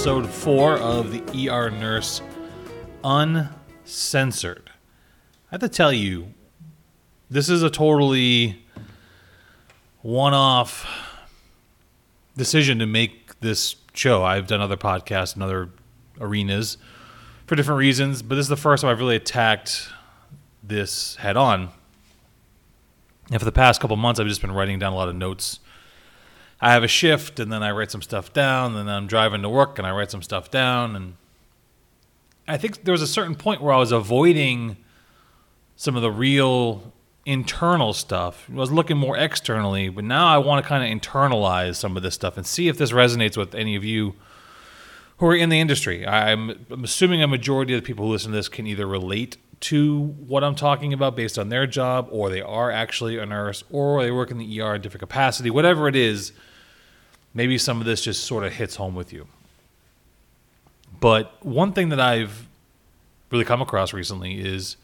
Episode four of the ER Nurse Uncensored. I have to tell you, this is a totally one off decision to make this show. I've done other podcasts and other arenas for different reasons, but this is the first time I've really attacked this head on. And for the past couple months, I've just been writing down a lot of notes. I have a shift, and then I write some stuff down, and then I'm driving to work, and I write some stuff down. And I think there was a certain point where I was avoiding some of the real internal stuff. I was looking more externally, but now I want to kind of internalize some of this stuff and see if this resonates with any of you who are in the industry. I'm, I'm assuming a majority of the people who listen to this can either relate to what I'm talking about based on their job, or they are actually a nurse, or they work in the ER in different capacity, whatever it is. Maybe some of this just sort of hits home with you. But one thing that I've really come across recently is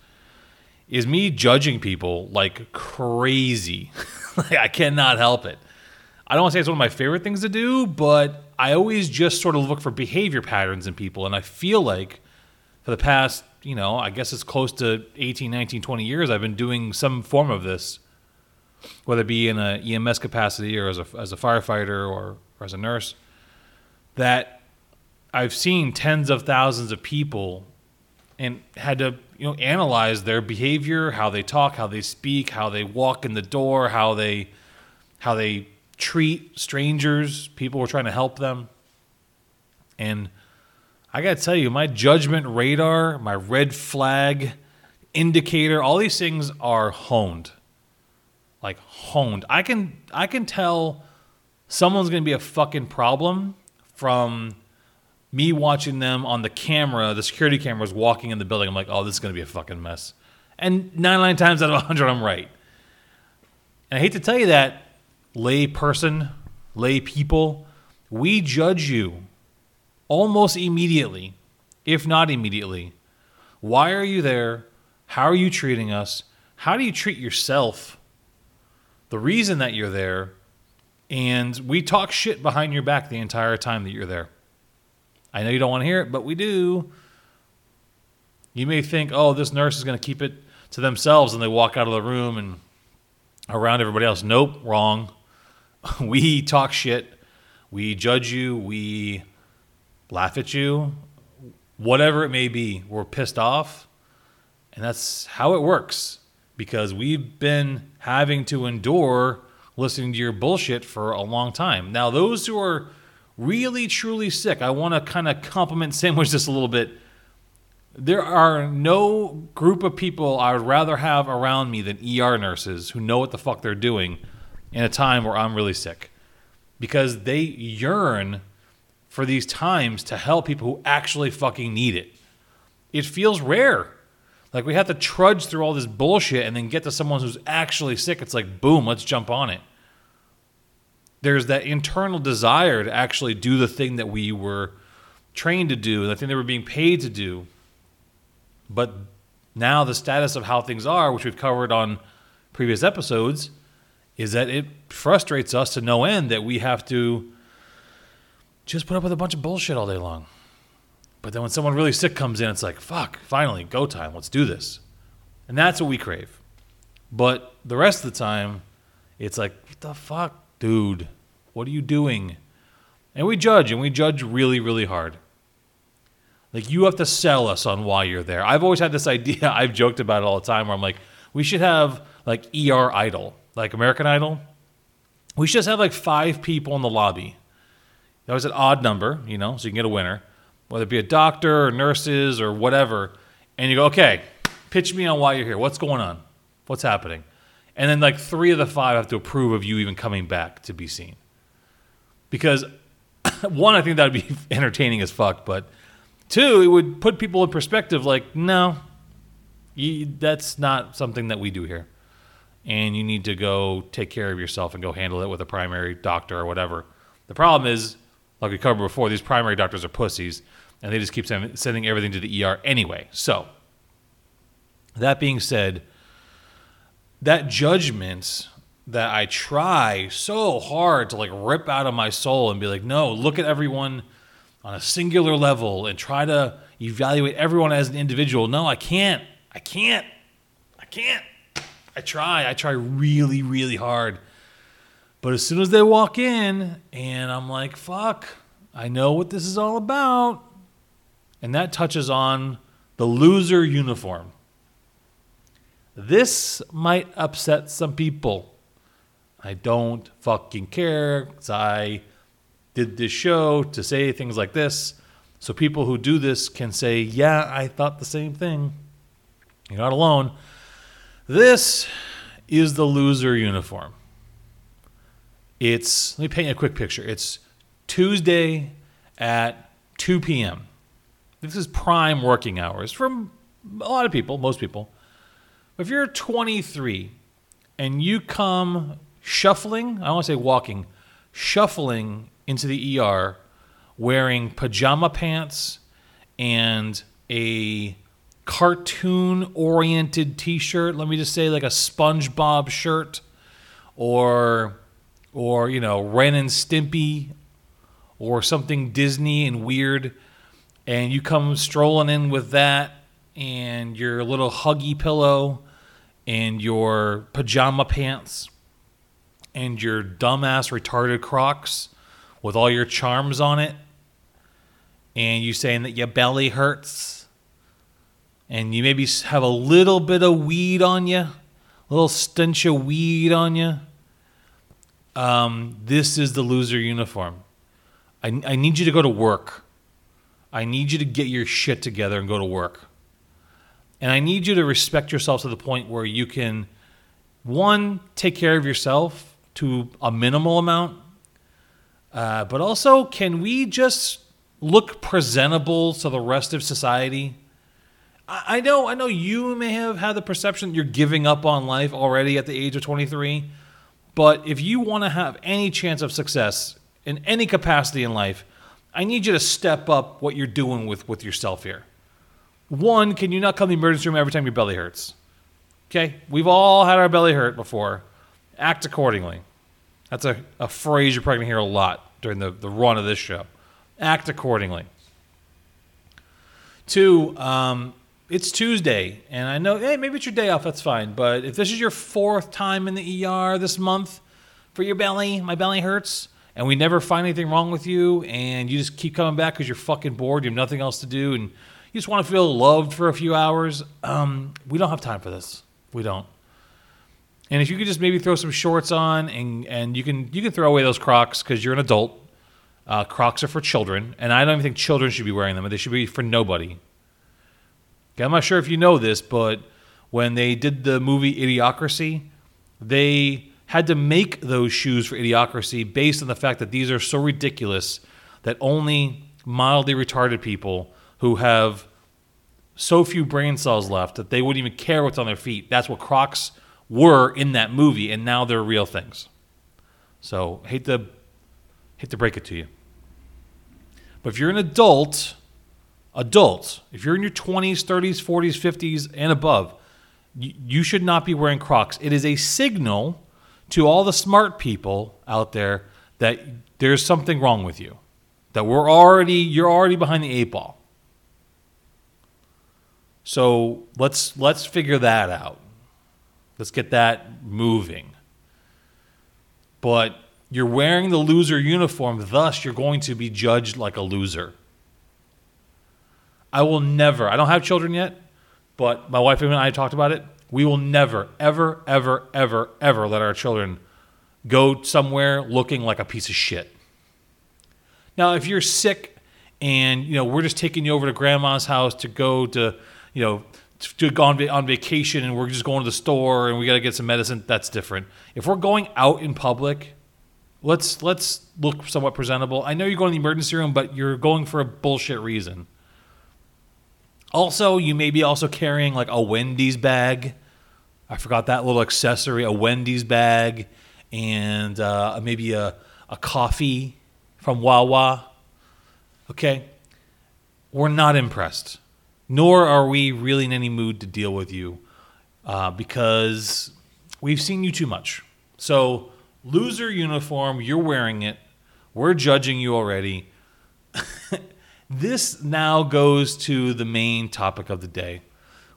is me judging people like crazy. like I cannot help it. I don't want to say it's one of my favorite things to do, but I always just sort of look for behavior patterns in people and I feel like for the past you know, I guess it's close to 18, 19, 20 years, I've been doing some form of this, whether it be in a EMS capacity or as a, as a firefighter or, or as a nurse, that I've seen tens of thousands of people and had to, you know, analyze their behavior, how they talk, how they speak, how they walk in the door, how they, how they treat strangers, people who are trying to help them. And I got to tell you, my judgment radar, my red flag indicator, all these things are honed. Like honed. I can I can tell someone's to be a fucking problem from me watching them on the camera, the security cameras walking in the building. I'm like, "Oh, this is to be a fucking mess." And 99 times out of 100 I'm right. And I hate to tell you that, lay person, lay people, we judge you almost immediately, if not immediately. Why are you there? How are you treating us? How do you treat yourself? The reason that you're there. And we talk shit behind your back the entire time that you're there. I know you don't want to hear it, but we do. You may think, oh, this nurse is going to keep it to themselves and they walk out of the room and around everybody else. Nope, wrong. we talk shit. We judge you. We laugh at you, whatever it may be. We're pissed off. And that's how it works because we've been having to endure listening to your bullshit for a long time. Now, those who are really truly sick, I want to kind of compliment sandwich this a little bit. There are no group of people I would rather have around me than ER nurses who know what the fuck they're doing in a time where I'm really sick because they yearn for these times to help people who actually fucking need it. It feels rare. Like we have to trudge through all this bullshit and then get to someone who's actually sick. It's like, boom, let's jump on it. There's that internal desire to actually do the thing that we were trained to do, the thing that we're being paid to do. But now the status of how things are, which we've covered on previous episodes, is that it frustrates us to no end that we have to just put up with a bunch of bullshit all day long. But then when someone really sick comes in, it's like, fuck, finally, go time, let's do this. And that's what we crave. But the rest of the time, it's like, what the fuck, dude? What are you doing? And we judge, and we judge really, really hard. Like, you have to sell us on why you're there. I've always had this idea, I've joked about it all the time, where I'm like, we should have like ER Idol, like American Idol. We should just have like five people in the lobby that was an odd number, you know, so you can get a winner, whether it be a doctor or nurses or whatever. And you go, okay, pitch me on why you're here. What's going on? What's happening? And then like three of the five have to approve of you even coming back to be seen. Because one, I think that would be entertaining as fuck, but two, it would put people in perspective like, no, you, that's not something that we do here. And you need to go take care of yourself and go handle it with a primary doctor or whatever. The problem is like we covered before, these primary doctors are pussies, and they just keep sending everything to the ER anyway. So, that being said, that judgment that I try so hard to like rip out of my soul and be like, no, look at everyone on a singular level and try to evaluate everyone as an individual. No, I can't. I can't. I can't. I try. I try really, really hard. But as soon as they walk in and I'm like, fuck, I know what this is all about. And that touches on the loser uniform. This might upset some people. I don't fucking care because I did this show to say things like this. So people who do this can say, yeah, I thought the same thing. You're not alone. This is the loser uniform. It's, let me paint you a quick picture. It's Tuesday at 2 p.m. This is prime working hours for a lot of people, most people. If you're 23 and you come shuffling, I don't want to say walking, shuffling into the ER wearing pajama pants and a cartoon oriented t-shirt let me just say like a spongebob shirt or or you know ren and stimpy or something disney and weird and you come strolling in with that and your little huggy pillow and your pajama pants and your dumbass retarded crocs with all your charms on it and you saying that your belly hurts and you maybe have a little bit of weed on you, a little stench of weed on you, um, this is the loser uniform. I, I need you to go to work. I need you to get your shit together and go to work. And I need you to respect yourself to the point where you can, one, take care of yourself to a minimal amount, uh, but also, can we just look presentable to the rest of society? I, I know, I know you may have had the perception you're giving up on life already at the age of 23, but if you want to have any chance of success in any capacity in life, I need you to step up what you're doing with, with yourself here. One, can you not come to the emergency room every time your belly hurts? Okay, we've all had our belly hurt before. Act accordingly. That's a, a phrase you're probably going to hear a lot during the, the run of this show act accordingly. Two, um, it's Tuesday, and I know, hey, maybe it's your day off, that's fine. But if this is your fourth time in the ER this month for your belly, my belly hurts, and we never find anything wrong with you, and you just keep coming back because you're fucking bored, you have nothing else to do, and you just want to feel loved for a few hours, um, we don't have time for this. We don't. And if you could just maybe throw some shorts on, and, and you can you can throw away those Crocs because you're an adult uh, Crocs are for children, and I don't even think children should be wearing them. They should be for nobody. I'm not sure if you know this, but when they did the movie Idiocracy, they had to make those shoes for Idiocracy based on the fact that these are so ridiculous that only mildly retarded people who have so few brain cells left that they wouldn't even care what's on their feet. That's what Crocs were in that movie, and now they're real things. So hate to hate to break it to you. But if you're an adult, adult, if you're in your 20s, 30s, 40s, 50s, and above, you should not be wearing Crocs. It is a signal to all the smart people out there that there's something wrong with you. That we're already, you're already behind the eight ball. So let's let's figure that out. Let's get that moving. But you're wearing the loser uniform, thus, you're going to be judged like a loser. I will never, I don't have children yet, but my wife and I talked about it. We will never, ever, ever, ever, ever let our children go somewhere looking like a piece of shit. Now, if you're sick and you know we're just taking you over to grandma's house to go to, you know, to go on, on vacation and we're just going to the store and we got to get some medicine, that's different. If we're going out in public let's let's look somewhat presentable. I know you're going to the emergency room, but you're going for a bullshit reason. Also, you may be also carrying like a Wendy's bag. I forgot that little accessory, a Wendy's bag, and uh, maybe a, a coffee from Wawa. Okay? We're not impressed, nor are we really in any mood to deal with you uh, because we've seen you too much. So, loser uniform, you're wearing it. We're judging you already. this now goes to the main topic of the day,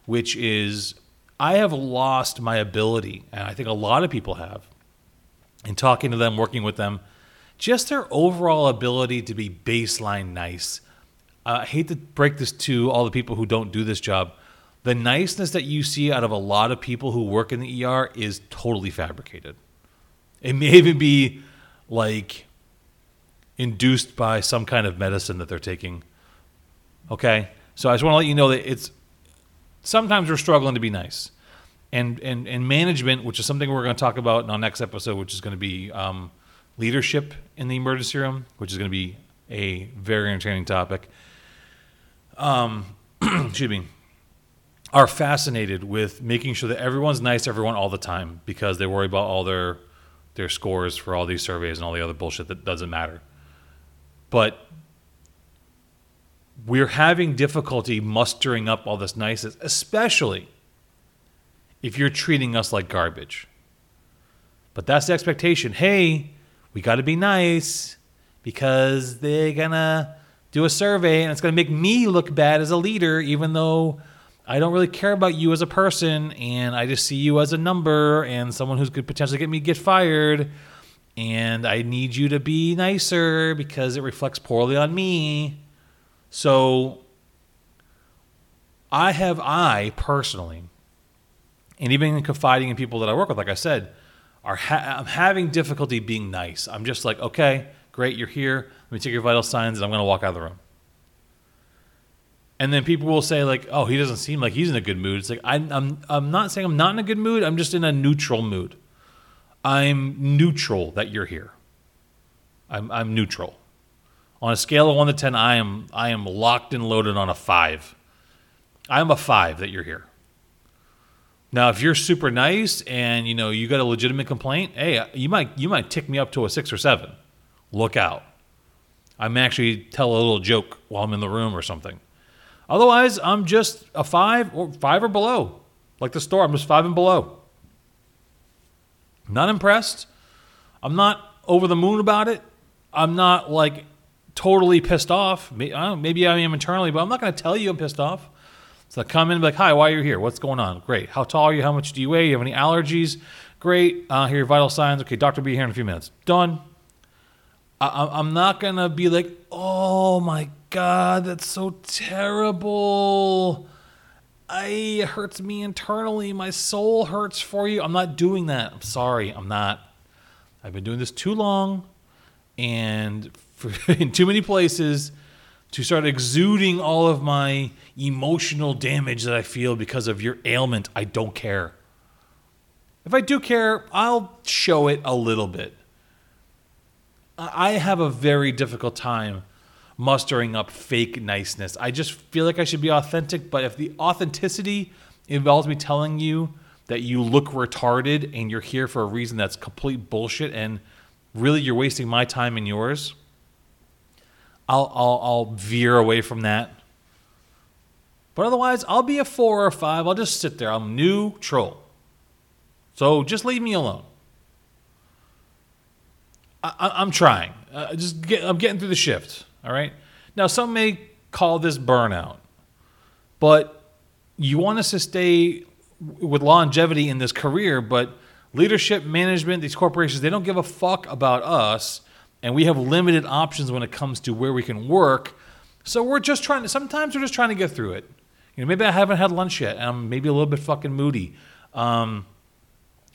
which is I have lost my ability, and I think a lot of people have, in talking to them, working with them, just their overall ability to be baseline nice. Uh, I hate to break this to all the people who don't do this job. The niceness that you see out of a lot of people who work in the ER is totally fabricated. It may even be like induced by some kind of medicine that they're taking. Okay? So I just want to let you know that it's sometimes we're struggling to be nice. And, and, and management, which is something we're going to talk about in our next episode, which is going to be um, leadership in the emergency room, which is going to be a very entertaining topic. Um, excuse me, are fascinated with making sure that everyone's nice to everyone all the time because they worry about all their their scores for all these surveys and all the other bullshit that doesn't matter. But we're having difficulty mustering up all this niceness, especially if you're treating us like garbage. But that's the expectation. Hey, we got to be nice because they're going to do a survey and it's going to make me look bad as a leader, even though I don't really care about you as a person and I just see you as a number and someone who's could potentially get me get fired. And I need you to be nicer because it reflects poorly on me. So I have, I personally, and even in confiding in people that I work with, like I said, are ha- I'm having difficulty being nice. I'm just like, okay, great, you're here. Let me take your vital signs, and I'm going to walk out of the room. And then people will say like, oh, he doesn't seem like he's in a good mood. It's like I'm, I'm, I'm not saying I'm not in a good mood. I'm just in a neutral mood. I'm neutral that you're here. I'm, I'm neutral. On a scale of one to ten, I am I am locked and loaded on a five. I'm a five that you're here. Now, if you're super nice and you know you got a legitimate complaint, hey, you might you might tick me up to a six or seven. Look out. I may actually tell a little joke while I'm in the room or something. Otherwise, I'm just a five or five or below. Like the store, I'm just five and below. Not impressed. I'm not over the moon about it. I'm not like totally pissed off. Maybe I am internally, but I'm not going to tell you I'm pissed off. So I come in and be like, hi, why are you here? What's going on? Great. How tall are you? How much do you weigh? You have any allergies? Great. Uh, here are your vital signs. Okay, doctor will be here in a few minutes. Done. I, I'm not going to be like, oh my God, that's so terrible. I it hurts me internally. My soul hurts for you. I'm not doing that. I'm sorry. I'm not. I've been doing this too long and for, in too many places to start exuding all of my emotional damage that I feel because of your ailment. I don't care. If I do care, I'll show it a little bit. I have a very difficult time mustering up fake niceness. I just feel like I should be authentic, but if the authenticity involves me telling you that you look retarded and you're here for a reason that's complete bullshit and really you're wasting my time and yours, I'll, I'll, I'll veer away from that. But otherwise, I'll be a four or a five. I'll just sit there. I'm neutral. So just leave me alone. I, am trying. Uh, just get, I'm getting through the shift. All right. Now, some may call this burnout, but you want us to stay with longevity in this career. But leadership, management, these corporations, they don't give a fuck about us and we have limited options when it comes to where we can work. So we're just trying to. Sometimes we're just trying to get through it. You know, maybe I haven't had lunch yet, and I'm maybe a little bit fucking moody. Um,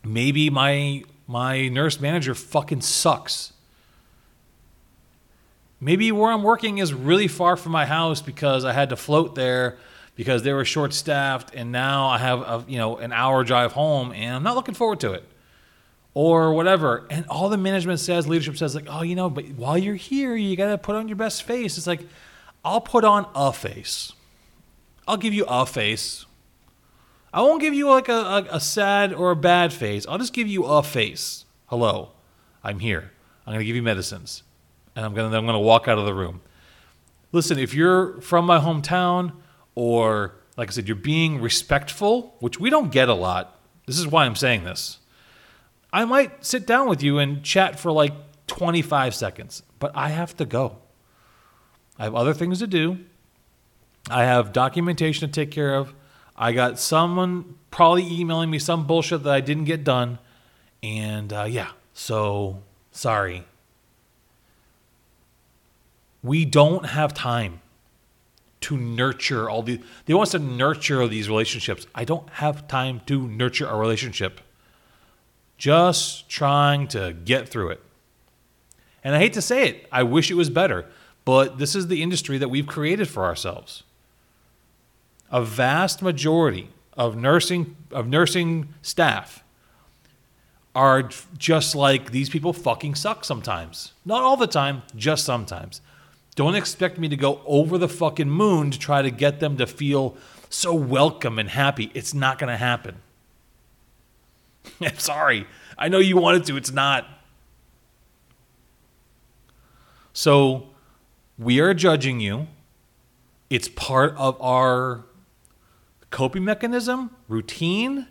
maybe my my nurse manager fucking sucks. Maybe where I'm working is really far from my house because I had to float there because they were short staffed, and now I have a you know an hour drive home, and I'm not looking forward to it or whatever. And all the management says, leadership says, like, oh, you know, but while you're here, you got to put on your best face. It's like, I'll put on a face. I'll give you a face. I won't give you like a, a, a sad or a bad face. I'll just give you a face. Hello, I'm here. I'm going to give you medicines. And I'm to I'm to walk out of the room. Listen, if you're from my hometown or like I said, you're being respectful, which we don't get a lot. This is why I'm saying this I might sit down with you and chat for like 25 seconds, but I have to go. I have other things to do. I have documentation to take care of. I got someone probably emailing me some bullshit that I didn't get done. And uh, yeah, so sorry. We don't have time to nurture all these. They want us to nurture these relationships. I don't have time to nurture a relationship. Just trying to get through it. And I hate to say it, I wish it was better, but this is the industry that we've created for ourselves. A vast majority of nursing of nursing staff are just like these people fucking suck sometimes. Not all the time, just sometimes. Don't expect me to go over the fucking moon to try to get them to feel so welcome and happy. It's not going to happen. I'm sorry. I know you wanted to, it's not. So we are judging you. It's part of our coping mechanism, routine.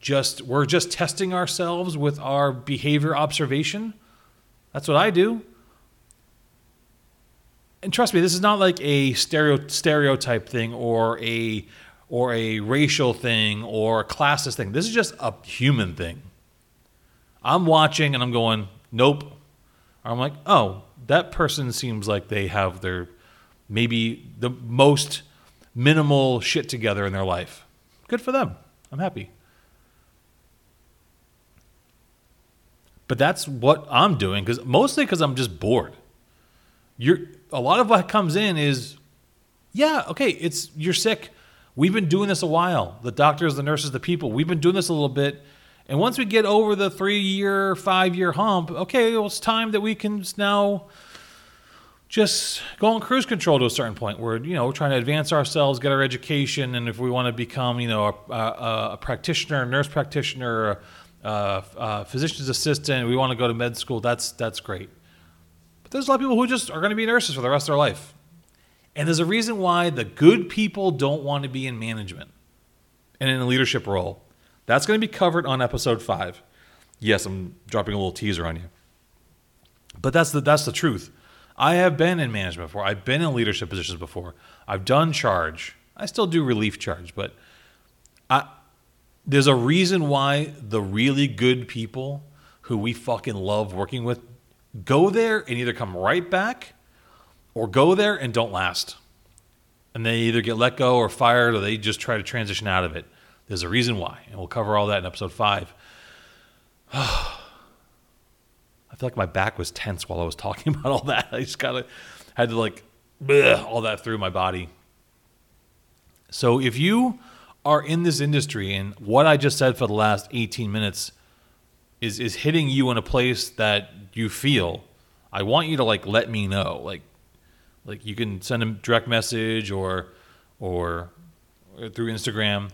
Just we're just testing ourselves with our behavior observation. That's what I do. And trust me, this is not like a stereo, stereotype thing or a or a racial thing or a classist thing. This is just a human thing. I'm watching and I'm going, nope. I'm like, oh, that person seems like they have their maybe the most minimal shit together in their life. Good for them. I'm happy. But that's what I'm doing because mostly because I'm just bored. You're a lot of what comes in is, yeah, okay, it's you're sick. We've been doing this a while. The doctors, the nurses, the people. We've been doing this a little bit. And once we get over the three year, five year hump, okay, well, it's time that we can now just go on cruise control to a certain point where you know we're trying to advance ourselves get our education and if we want to become you know a, a, a practitioner nurse practitioner a, a, physician's assistant we want to go to med school that's that's great there's a lot of people who just are going to be nurses for the rest of their life and there's a reason why the good people don't want to be in management and in a leadership role that's going to be covered on episode five yes i'm dropping a little teaser on you but that's the that's the truth I have been in management before. I've been in leadership positions before. I've done charge. I still do relief charge, but I, there's a reason why the really good people who we fucking love working with go there and either come right back or go there and don't last. And they either get let go or fired or they just try to transition out of it. There's a reason why. And we'll cover all that in episode five. I feel like my back was tense while I was talking about all that. I just kind of had to like bleh, all that through my body. So if you are in this industry and what I just said for the last 18 minutes is is hitting you in a place that you feel, I want you to like let me know. Like like you can send a direct message or or, through Instagram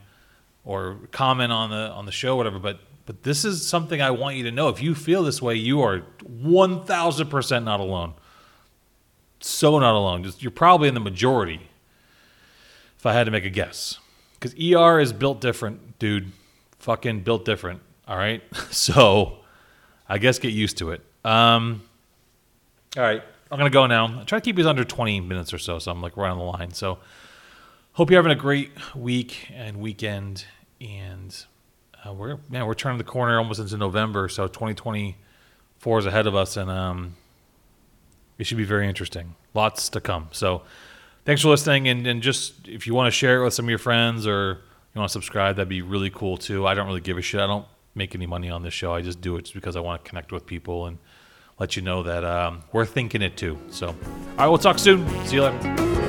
or comment on the on the show whatever, but but this is something I want you to know. If you feel this way, you are 1000% not alone. So not alone. Just, you're probably in the majority, if I had to make a guess. Because ER is built different, dude. Fucking built different. All right. So I guess get used to it. Um, all right. I'm going to go now. I try to keep these under 20 minutes or so. So I'm like right on the line. So hope you're having a great week and weekend. And uh, we're man, we're turning the corner almost into November, so 2024 is ahead of us, and um, it should be very interesting. Lots to come. So, thanks for listening, and, and just if you want to share it with some of your friends or you want to subscribe, that'd be really cool too. I don't really give a shit. I don't make any money on this show. I just do it just because I want to connect with people and let you know that um, we're thinking it too. So, all right, we'll talk soon. See you later.